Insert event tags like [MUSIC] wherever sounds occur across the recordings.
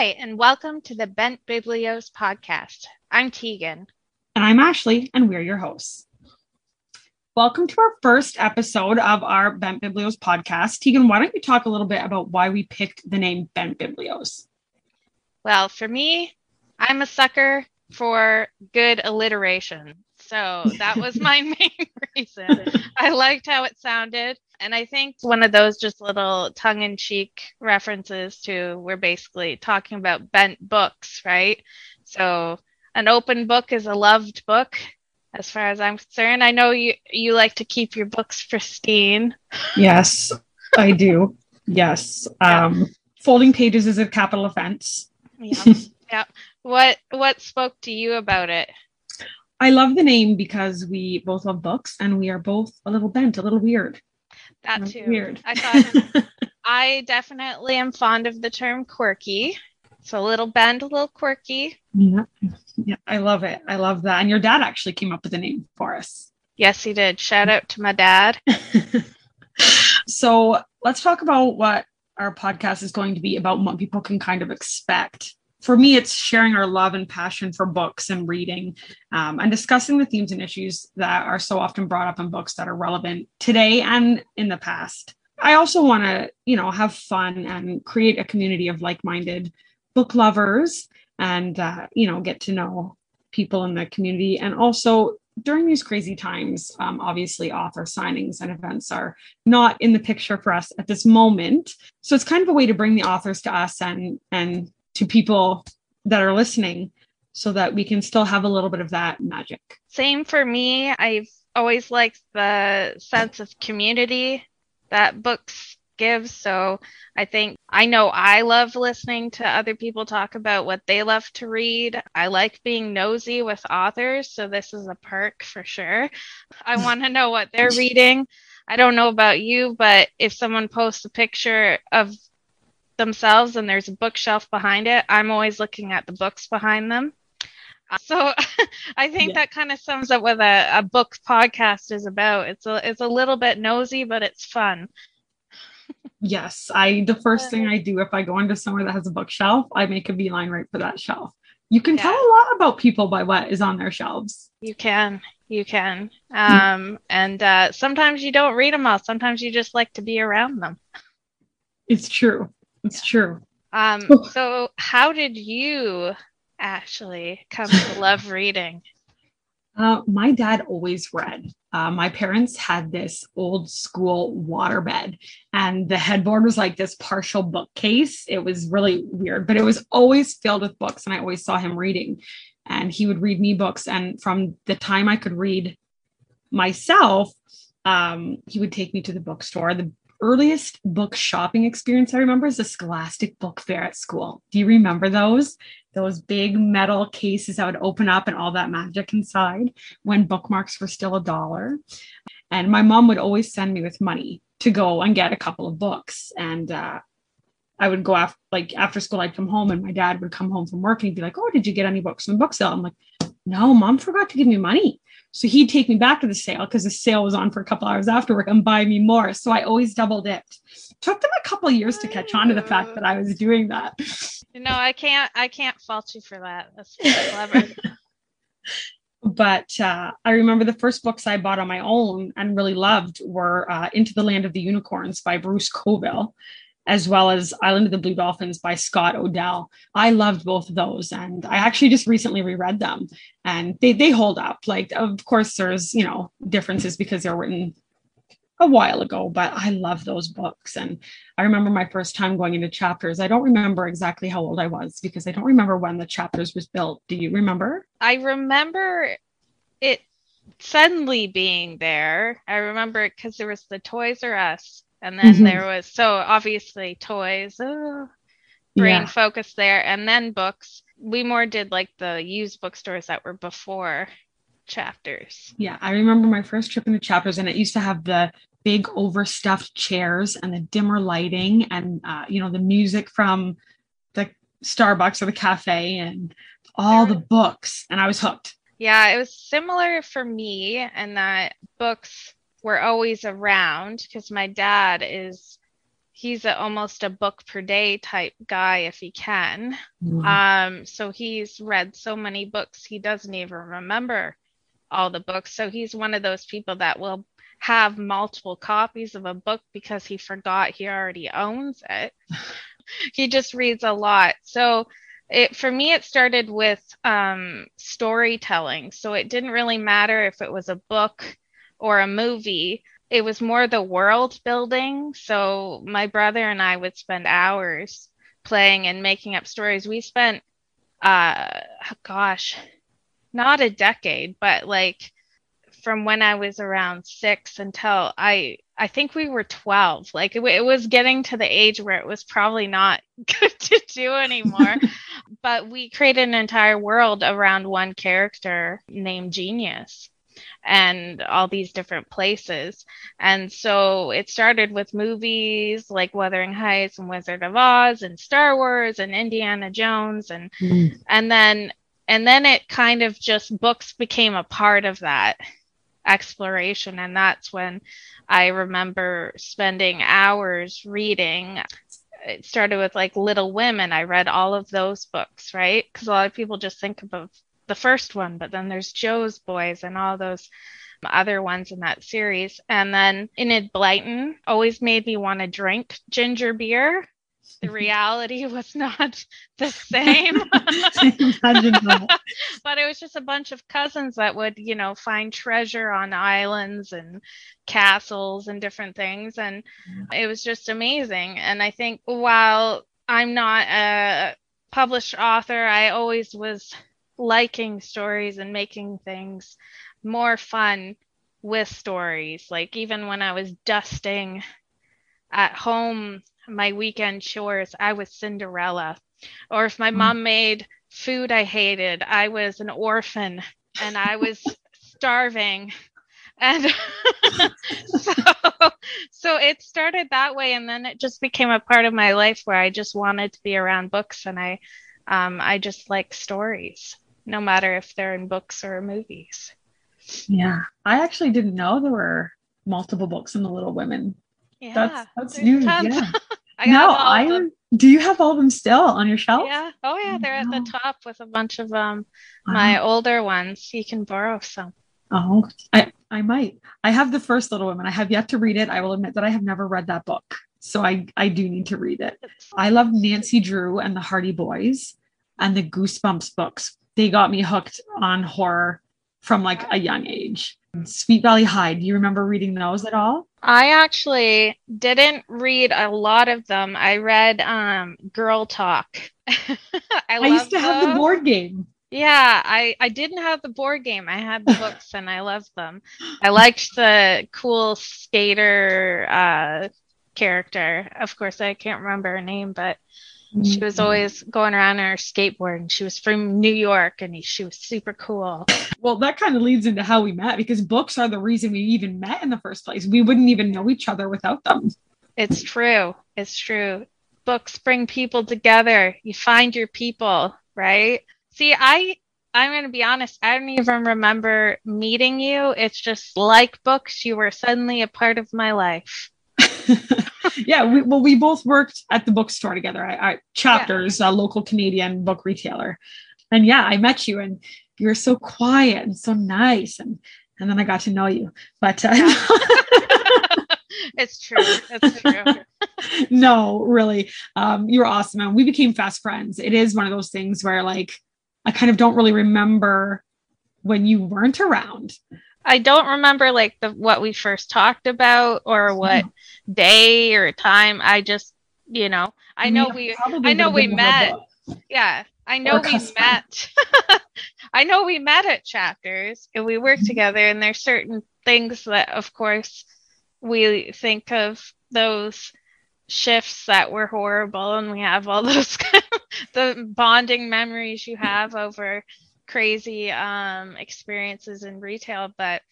Hi, and welcome to the Bent Biblios podcast. I'm Tegan. And I'm Ashley, and we're your hosts. Welcome to our first episode of our Bent Biblios podcast. Tegan, why don't you talk a little bit about why we picked the name Bent Biblios? Well, for me, I'm a sucker for good alliteration. So that was my [LAUGHS] main reason. I liked how it sounded. And I think one of those just little tongue in cheek references to we're basically talking about bent books, right? So an open book is a loved book as far as I'm concerned. I know you you like to keep your books pristine. Yes, I do. Yes. Um, folding pages is a capital offense. Yeah. yeah. What what spoke to you about it? I love the name because we both love books and we are both a little bent, a little weird. That too. Weird. I thought [LAUGHS] I definitely am fond of the term quirky. So a little bend, a little quirky. Yeah. Yeah. I love it. I love that. And your dad actually came up with the name for us. Yes, he did. Shout out to my dad. [LAUGHS] so let's talk about what our podcast is going to be about what people can kind of expect for me, it's sharing our love and passion for books and reading um, and discussing the themes and issues that are so often brought up in books that are relevant today and in the past. I also want to, you know, have fun and create a community of like-minded book lovers and, uh, you know, get to know people in the community. And also during these crazy times, um, obviously author signings and events are not in the picture for us at this moment. So it's kind of a way to bring the authors to us and and to people that are listening so that we can still have a little bit of that magic. Same for me. I've always liked the sense of community that books give. So I think I know I love listening to other people talk about what they love to read. I like being nosy with authors. So this is a perk for sure. I [LAUGHS] want to know what they're reading. I don't know about you, but if someone posts a picture of themselves and there's a bookshelf behind it, I'm always looking at the books behind them. So [LAUGHS] I think yeah. that kind of sums up what a, a book podcast is about. It's a it's a little bit nosy, but it's fun. yes, I the first thing I do if I go into somewhere that has a bookshelf, I make a beeline right for that shelf. You can yeah. tell a lot about people by what is on their shelves. You can, you can, um, and uh, sometimes you don't read them all. Sometimes you just like to be around them. It's true. It's true. Um, so how did you actually come to love reading? Uh, my dad always read. Uh, my parents had this old school waterbed, and the headboard was like this partial bookcase. It was really weird, but it was always filled with books, and I always saw him reading. And he would read me books. And from the time I could read myself, um, he would take me to the bookstore. The earliest book shopping experience I remember is the Scholastic Book Fair at school. Do you remember those? Those big metal cases that would open up and all that magic inside when bookmarks were still a dollar. And my mom would always send me with money to go and get a couple of books. And uh, I would go after like after school, I'd come home and my dad would come home from work and he'd be like, Oh, did you get any books from the book sale? I'm like, No, mom forgot to give me money. So he'd take me back to the sale because the sale was on for a couple hours after work and buy me more. So I always double dipped. Took them a couple years to catch on to the fact that I was doing that. No, I can't I can't fault you for that. That's clever. [LAUGHS] but uh, I remember the first books I bought on my own and really loved were uh, Into the Land of the Unicorns by Bruce Coville as well as Island of the Blue Dolphins by Scott O'Dell. I loved both of those, and I actually just recently reread them, and they they hold up. Like, of course, there's you know differences because they're written a while ago, but I love those books. And I remember my first time going into chapters. I don't remember exactly how old I was because I don't remember when the chapters was built. Do you remember? I remember it suddenly being there. I remember it because there was the Toys R Us and then mm-hmm. there was so obviously toys, oh, brain yeah. focus there, and then books. We more did like the used bookstores that were before chapters. Yeah, I remember my first trip into chapters, and it used to have the big overstuffed chairs and the dimmer lighting, and uh, you know the music from the Starbucks or the cafe, and all the books, and I was hooked. Yeah, it was similar for me, and that books were always around because my dad is he's a, almost a book per day type guy if he can. Mm. Um, so he's read so many books he doesn't even remember all the books. So he's one of those people that will have multiple copies of a book because he forgot he already owns it. [LAUGHS] he just reads a lot. So it for me it started with um, storytelling. So it didn't really matter if it was a book or a movie. It was more the world building. So my brother and I would spend hours playing and making up stories. We spent uh gosh, not a decade, but like from when I was around six until I I think we were 12. Like it, it was getting to the age where it was probably not [LAUGHS] good to do anymore. [LAUGHS] but we created an entire world around one character named Genius and all these different places. And so it started with movies like Wuthering Heights and Wizard of Oz and Star Wars and Indiana Jones and Mm. and then and then it kind of just books became a part of that exploration and that's when i remember spending hours reading it started with like little women i read all of those books right because a lot of people just think of the first one but then there's Jo's boys and all those other ones in that series. And then enid blyton always made me want to drink ginger beer. The [LAUGHS] reality was not the same. [LAUGHS] [LAUGHS] But it was just a bunch of cousins that would, you know, find treasure on islands and castles and different things. And it was just amazing. And I think while I'm not a published author, I always was liking stories and making things more fun with stories. Like even when I was dusting at home, my weekend chores, I was Cinderella. Or if my Mm. mom made food I hated. I was an orphan and I was starving. And [LAUGHS] so, so it started that way, and then it just became a part of my life where I just wanted to be around books, and I, um, I just like stories, no matter if they're in books or movies. Yeah. I actually didn't know there were multiple books in the Little Women. Yeah, That's that's news. tons. Yeah. [LAUGHS] I no, I do you have all of them still on your shelf? Yeah. Oh yeah, they're at the top with a bunch of um Wow. my older ones. You can borrow some. Oh, I, I might. I have the first Little Women. I have yet to read it. I will admit that I have never read that book. So I, I do need to read it. I love Nancy Drew and the Hardy Boys and the Goosebumps books. They got me hooked on horror from like a young age. Sweet Valley High. Do you remember reading those at all? I actually didn't read a lot of them. I read um Girl Talk. [LAUGHS] I, I, used to have the board game. Yeah, I I didn't have the board game. I had the books and I loved them. I liked the cool skater uh character. Of course, I can't remember her name, but she mm-hmm. was always going around on her skateboard and she was from New York and she was super cool. Well, that kind of leads into how we met because books are the reason we even met in the first place. We wouldn't even know each other without them. It's true. It's true. Books bring people together. You find your people, right? See, I I'm going to be honest, I don't even remember meeting you. It's just like books, you were suddenly a part of my life. [LAUGHS] yeah, we, well, we both worked at the bookstore together. I, I Chapters, a local Canadian book retailer, and yeah, I met you, and you were so quiet and so nice, and and then I got to know you. But uh, [LAUGHS] It's true. It's true. [LAUGHS] no, really, um, you were awesome, and we became fast friends. It is one of those things where like I kind of don't really remember when you weren't around. I don't remember like the what we first talked about or what day or time. I just, you know, I know we I know we met. Yeah, I know we met. [LAUGHS] I know we met at chapters and we worked Mhm. together, and there's certain things that, of course, we think of those shifts that were horrible, and we have all [LAUGHS] those the bonding memories you have over crazy um experiences in retail. But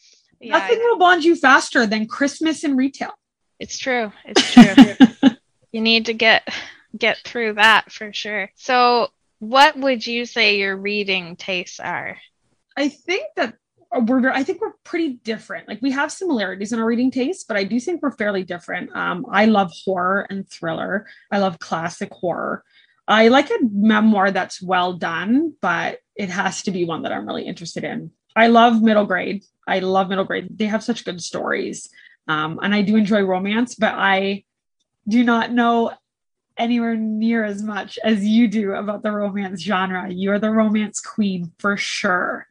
yeah, Nothing will bond you faster than Christmas in retail. it's true. It's true. [LAUGHS] you need to get get through that for sure. So, what would you say your reading tastes are? I think that we're I think we're pretty different. Like we have similarities in our reading tastes, but I do think we're fairly different. Um, I love horror and thriller. I love classic horror. I like a memoir that's well done, but it has to be one that I'm really interested in. I love middle grade. I love middle grade. They have such good stories. Um, and I do enjoy romance, but I do not know anywhere near as much as you do about the romance genre. You're the romance queen for sure.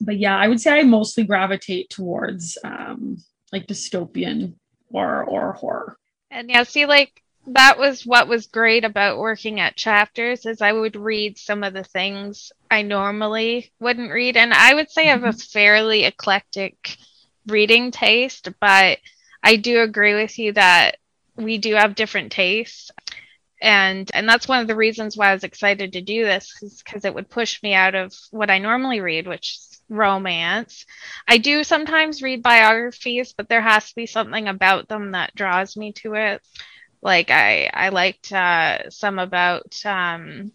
But yeah, I would say I mostly gravitate towards um, like dystopian or or horror. And yeah, see, like that was what was great about working at chapters is I would read some of the things I normally wouldn't read, and I would say I have a mm-hmm. fairly eclectic reading taste, but I do agree with you that we do have different tastes and and that's one of the reasons why I was excited to do this because it would push me out of what I normally read, which is romance. I do sometimes read biographies, but there has to be something about them that draws me to it. Like I I liked uh, some about um,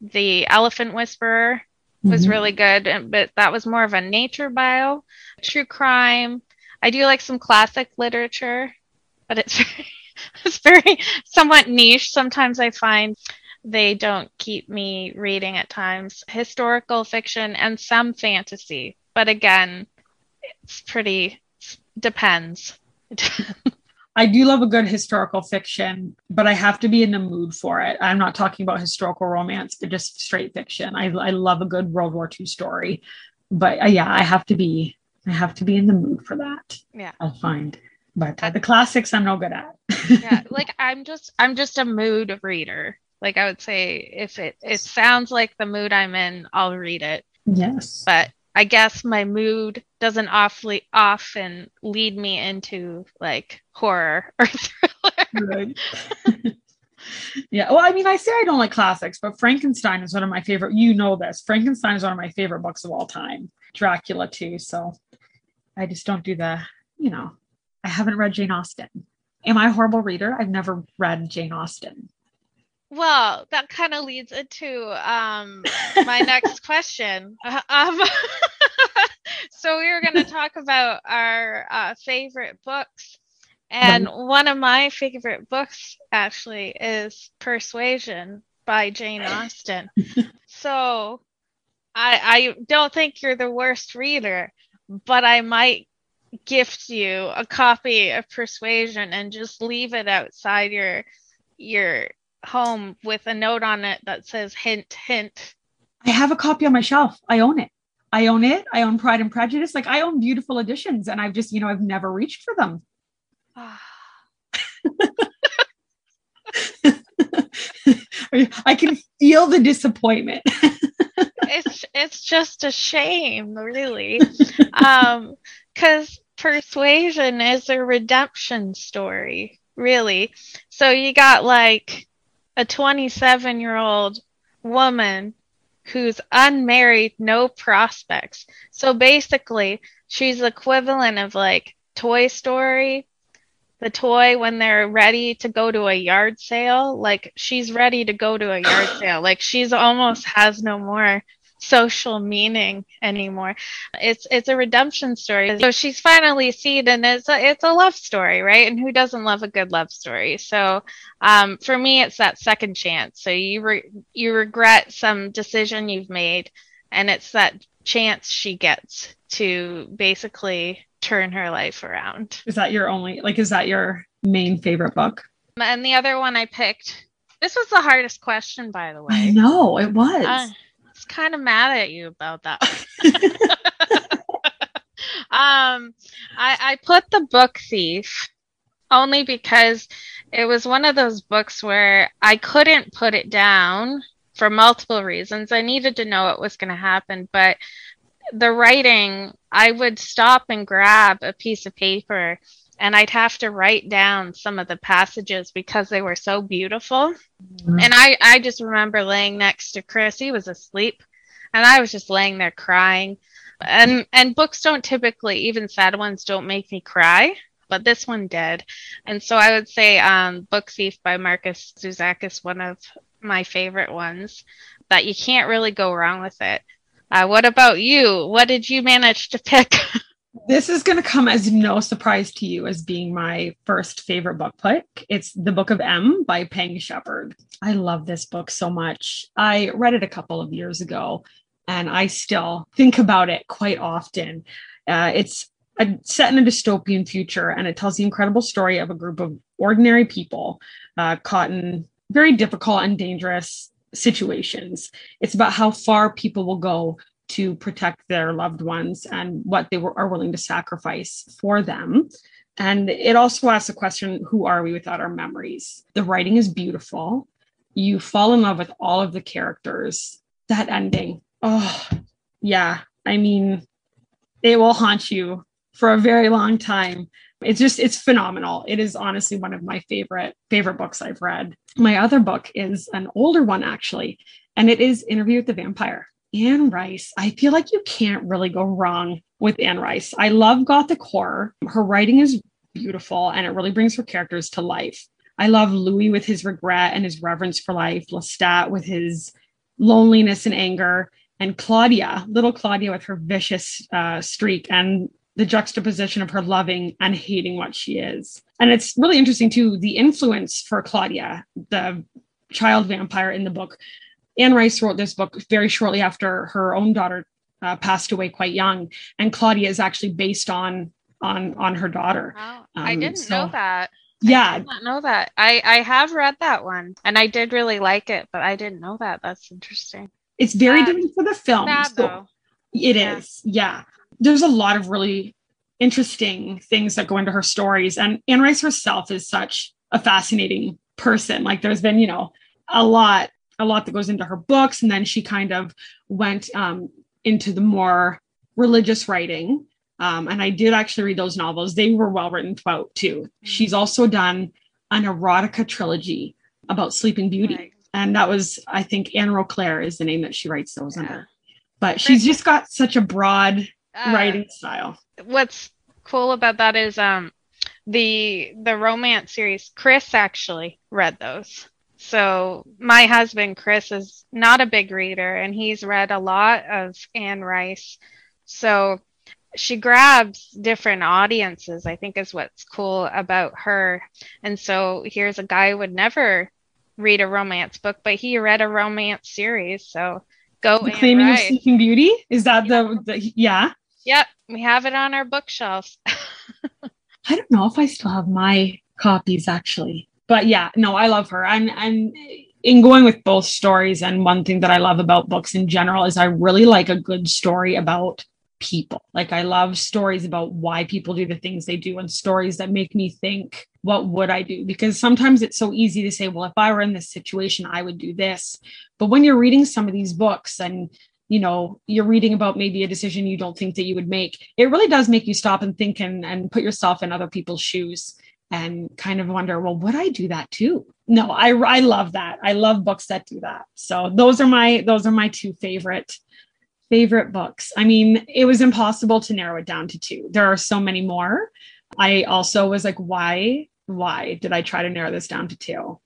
the Elephant Whisperer was mm-hmm. really good, but that was more of a nature bio. True crime. I do like some classic literature, but it's [LAUGHS] it's very somewhat niche. Sometimes I find they don't keep me reading at times. Historical fiction and some fantasy. But again, it's pretty depends. [LAUGHS] [LAUGHS] I do love a good historical fiction, but I have to be in the mood for it. I'm not talking about historical romance, but just straight fiction. I, I love a good World War II story, but uh, yeah, I have to be I have to be in the mood for that. Yeah, I'll find. But uh, the classics, I'm no good at. yeah, [LAUGHS] like I'm just I'm just a mood reader. Like I would say, if it it sounds like the mood I'm in, I'll read it. Yes. But I guess my mood doesn't awfully often lead me into like horror [LAUGHS] or thriller. Right. [LAUGHS] yeah. Well, I mean, I say I don't like classics, but Frankenstein is one of my favorite. You know this. Frankenstein is one of my favorite books of all time. Dracula too. So I just don't do the, you know, I haven't read Jane Austen. Am I a horrible reader? I've never read Jane Austen. Well, that kind of leads into um, my next [LAUGHS] question. Uh, um, so we were going to talk about our uh, favorite books, and one of my favorite books actually is Persuasion by Jane [LAUGHS] Austen. so I, I don't think you're the worst reader, but I might gift you a copy of Persuasion and just leave it outside your your home with a note on it that says hint hint. I have a copy on my shelf. I own it. I own it. I own Pride and Prejudice. Like I own beautiful editions and I've just, you know, I've never reached for them. [SIGHS] I can feel the disappointment. [LAUGHS] it's it's just a shame, really. um cuz persuasion is a redemption story, really. So you got like a 27 year old woman who's unmarried, no prospects. So basically, she's equivalent of like Toy Story, the toy when they're ready to go to a yard sale. Like she's ready to go to a yard [COUGHS] sale. Like she's almost has no more social meaning anymore. It's it's a redemption story. So she's finally seen, and it's a it's a love story, right? And who doesn't love a good love story? So um, for me, it's that second chance. So you re- you regret some decision you've made, and it's that chance she gets to basically turn her life around. Is that your only like? Is that your main favorite book? And the other one I picked. This was the hardest question, by the way. I know it was. Uh, kind of mad at you about that. [LAUGHS] [LAUGHS] um, I, I put the book thief only because it was one of those books where I couldn't put it down for multiple reasons. I needed to know what was going to happen, but the writing, I would stop and grab a piece of paper and I'd have to write down some of the passages because they were so beautiful. Mm-hmm. And I, I just remember laying next to Chris. He was asleep, and I was just laying there crying. And and books don't typically, even sad ones, don't make me cry, but this one did. And so I would say, um, Book Thief by Markus Zusak is one of my favorite ones. That you can't really go wrong with it. Uh, what about you? What did you manage to pick? [LAUGHS] This is going to come as no surprise to you as being my first favorite book pick. It's The Book of M by Peng Shepherd. I love this book so much. I read it a couple of years ago and I still think about it quite often. Uh, it's a, set in a dystopian future and it tells the incredible story of a group of ordinary people uh, caught in very difficult and dangerous situations. It's about how far people will go to protect their loved ones and what they were, are willing to sacrifice for them. And it also asks the question who are we without our memories? The writing is beautiful. You fall in love with all of the characters. That ending, oh, yeah. I mean, it will haunt you for a very long time. It's just, it's phenomenal. It is honestly one of my favorite, favorite books I've read. My other book is an older one, actually, and it is Interview with the Vampire. Anne Rice, I feel like you can't really go wrong with Anne Rice. I love Gothic horror. Her writing is beautiful and it really brings her characters to life. I love Louis with his regret and his reverence for life, Lestat with his loneliness and anger, and Claudia, little Claudia with her vicious uh, streak and the juxtaposition of her loving and hating what she is. And it's really interesting too, the influence for Claudia, the child vampire in the book, Anne Rice wrote this book very shortly after her own daughter uh, passed away quite young, and Claudia is actually based on on on her daughter. Wow. Um, I didn't so, know that. Yeah, I did not know that. I I have read that one, and I did really like it, but I didn't know that. That's interesting. It's very sad. different for the film. Sad, so it yeah. is. yeah. There's a lot of really interesting things that go into her stories, and Anne Rice herself is such a fascinating person. Like, there's been you know a lot a lot that goes into her books. And then she kind of went um, into the more religious writing. Um, and I did actually read those novels. They were well written about too. Mm-hmm. She's also done an erotica trilogy about Sleeping Beauty. Right. And that was, I think, Anne Roquelaure is the name that she writes those yeah. under. But she's just got such a broad uh, writing style. What's cool about that is um the the romance series. Chris actually read those. So my husband Chris is not a big reader and he's read a lot of Anne Rice. So she grabs different audiences, I think is what's cool about her. And so here's a guy who would never read a romance book, but he read a romance series. So go the Claiming of Sleeping Beauty? Is that yeah. the, the yeah? Yep, we have it on our bookshelves. [LAUGHS] I don't know if I still have my copies actually but yeah, no, I love her. And and in going with both stories, and one thing that I love about books in general is I really like a good story about people. Like I love stories about why people do the things they do and stories that make me think, what would I do? Because sometimes it's so easy to say, well, if I were in this situation, I would do this. But when you're reading some of these books and you know you're reading about maybe a decision you don't think that you would make it really does make you stop and think and, and put yourself in other people's shoes and kind of wonder, well, would I do that too? No, I I love that. I love books that do that. So those are my those are my two favorite favorite books. I mean, it was impossible to narrow it down to two. There are so many more. I also was like, why why did I try to narrow this down to two?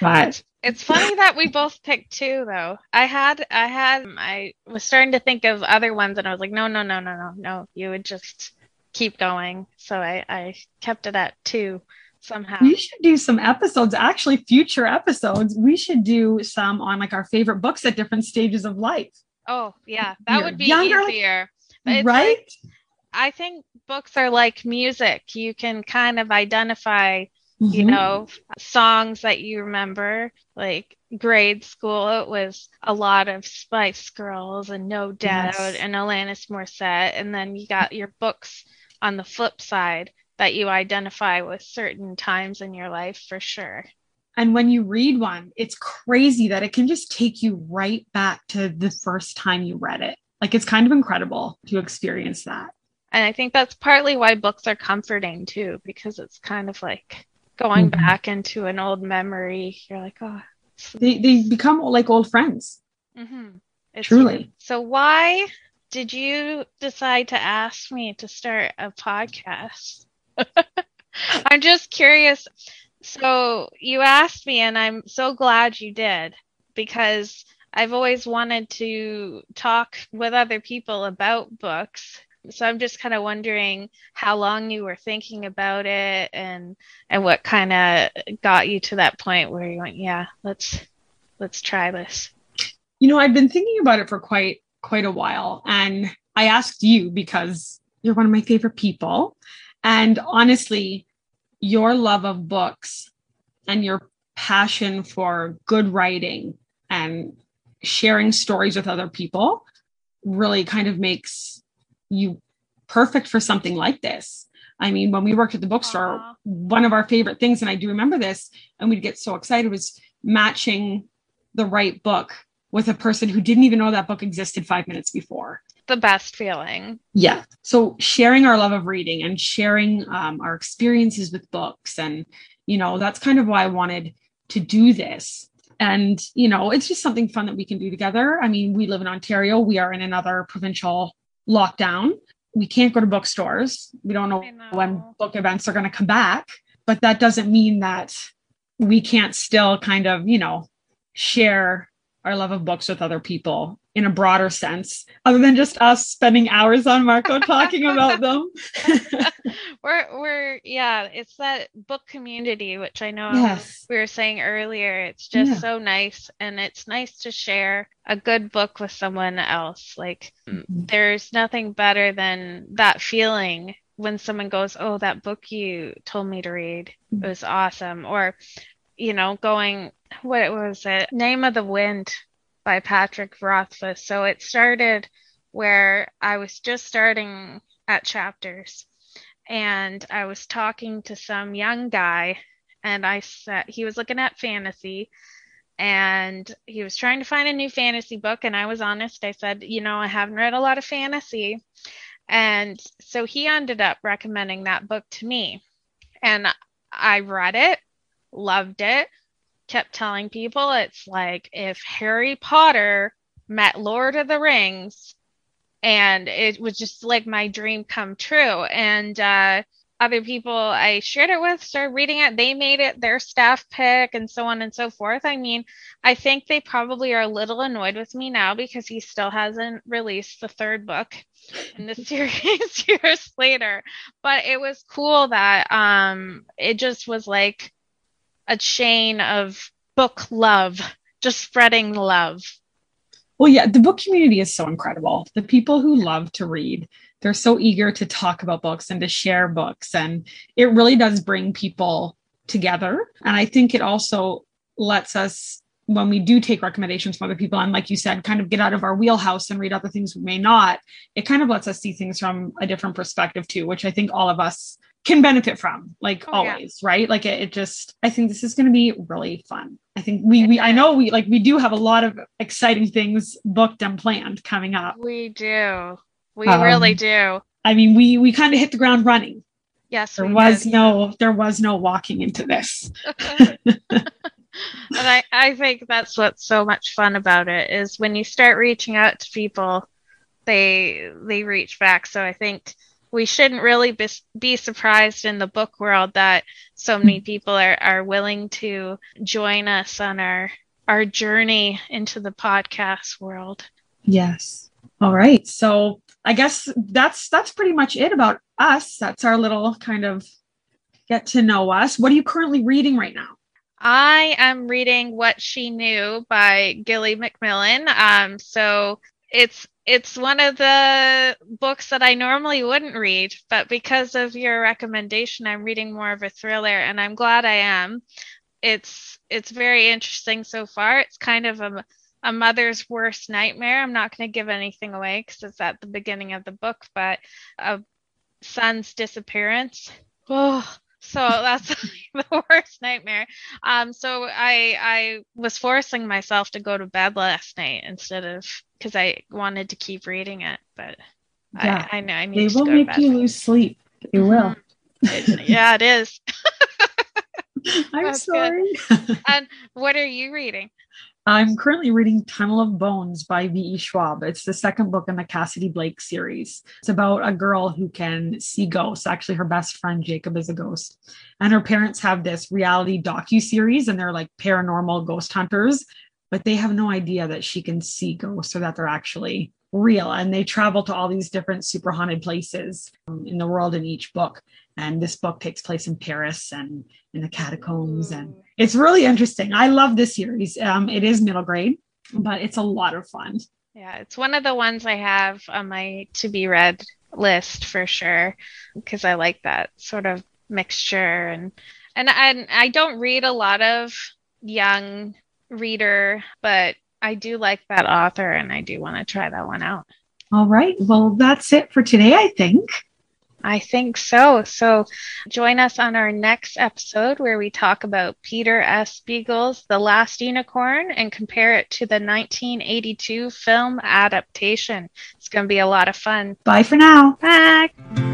But it's funny that we both picked two though. I had I had I was starting to think of other ones and I was like, no, no, no, no, no, no. You would just keep going. So I, I kept it at two somehow. We should do some episodes, actually, future episodes. We should do some on like our favorite books at different stages of life. Oh, yeah. That You're would be younger, easier. right? Like, I think books are like music. You can kind of identify, mm-hmm. you know, songs that you remember. Like grade school, it was a lot of Spice Girls and No Doubt yes. and Alanis Morissette. And then you got your books on the flip side that you identify with certain times in your life for sure. And when you read one, it's crazy that it can just take you right back to the first time you read it. Like it's kind of incredible to experience that. And I think that's partly why books are comforting too, because it's kind of like going mm-hmm. back into an old memory. You're like, oh, they, they become like old friends. Mm-hmm. Truly. So, why did you decide to ask me to start a podcast? [LAUGHS] I'm just curious. So you asked me, and I'm so glad you did because I've always wanted to talk with other people about books. So I'm just kind of wondering how long you were thinking about it and and what kind of got you to that point where you went, yeah, let's let's try this. You know, I've been thinking about it for quite quite a while and I asked you because you're one of my favorite people and honestly, your love of books and your passion for good writing and sharing stories with other people really kind of makes you perfect for something like this. I mean, when we worked at the bookstore, Aww. one of our favorite things, and I do remember this, and we'd get so excited, was matching the right book with a person who didn't even know that book existed five minutes before. The best feeling. Yeah. So sharing our love of reading and sharing um, our experiences with books, and you know, that's kind of why I wanted to do this and, you know, it's just something fun that we can do together. I mean, we live in Ontario, we are in another provincial lockdown. We can't go to bookstores. We don't know, know. when book events are going to come back, but that doesn't mean that we can't still kind of, you know, share our love of books with other people in a broader sense, other than just us spending hours on Marco talking about them. [LAUGHS] [LAUGHS] we're we're yeah, it's that book community, which I know yes. we were saying earlier. It's just yeah. so nice, and it's nice to share a good book with someone else. Like mm-hmm. there's nothing better than that feeling when someone goes, "Oh, that book you told me to read mm-hmm. was awesome," or you know, going, what was it? Name of the Wind by Patrick Rothfuss. So it started where I was just starting at chapters and I was talking to some young guy and I said he was looking at fantasy and he was trying to find a new fantasy book and I was honest. I said, "You know, I haven't read a lot of fantasy." And so he ended up recommending that book to me. And I read it, loved it, kept telling people it's like if Harry Potter met Lord of the Rings, and it was just like my dream come true. And uh, other people I shared it with started reading it. They made it their staff pick and so on and so forth. I mean, I think they probably are a little annoyed with me now because he still hasn't released the third book in the [LAUGHS] series years later. But it was cool that um, it just was like a chain of book love, just spreading love. Well, yeah, the book community is so incredible. The people who love to read, they're so eager to talk about books and to share books. And it really does bring people together. And I think it also lets us, when we do take recommendations from other people, and like you said, kind of get out of our wheelhouse and read other things we may not, it kind of lets us see things from a different perspective too, which I think all of us can benefit from like oh, always yeah. right? Like it, it, just i think this is going to be really fun. I think we we i know we like we do have a lot of exciting things booked and planned coming up. We do. We um, really do. I mean we we kind of hit the ground running. Yes there was did. no there was no walking into this. [LAUGHS] [LAUGHS] And I, I think that's what's so much fun about it is when you start reaching out to people they they reach back. So i think we shouldn't really be, be surprised in the book world that so many hmm. people are, are willing to join us on our our journey into the podcast world. Yes. All right. So I guess that's that's pretty much it about us. That's our little kind of get to know us. What are you currently reading right now? I am reading What She Knew by Gilly McMillan. Um, so it's it's one of the books that I normally wouldn't read, but because of your recommendation, I'm reading more of a thriller, and I'm glad I am. It's it's very interesting so far. It's kind of a a mother's worst nightmare. I'm not going to give anything away because it's at the beginning of the book, but a son's disappearance. Oh, so that's [LAUGHS] the nightmare. Um, so I I was forcing myself to go to bed last night instead of because I wanted to keep reading it, but yeah, I, I know I need. They will make you lose sleep. They mm-hmm. will. It, yeah, it is. [LAUGHS] I'm [LAUGHS] That's sorry. [LAUGHS] and what are you reading? I'm currently reading Tunnel of Bones by V.E. Schwab. It's the second book in the Cassidy Blake series. It's about a girl who can see ghosts. Actually, her best friend Jacob is a ghost. And her parents have this reality docu series, and they're like paranormal ghost hunters, but they have no idea that she can see ghosts or that they're actually real and they travel to all these different super haunted places um, in the world in each book and this book takes place in paris and in the catacombs and it's really interesting i love this series um, it is middle grade but it's a lot of fun yeah it's one of the ones i have on my to be read list for sure because i like that sort of mixture and and I, I don't read a lot of young reader but I do like that author and I do want to try that one out. All right. Well, that's it for today, I think. I think so. So join us on our next episode where we talk about Peter S. Beagle's The Last Unicorn and compare it to the 1982 film adaptation. It's going to be a lot of fun. Bye for now. Bye.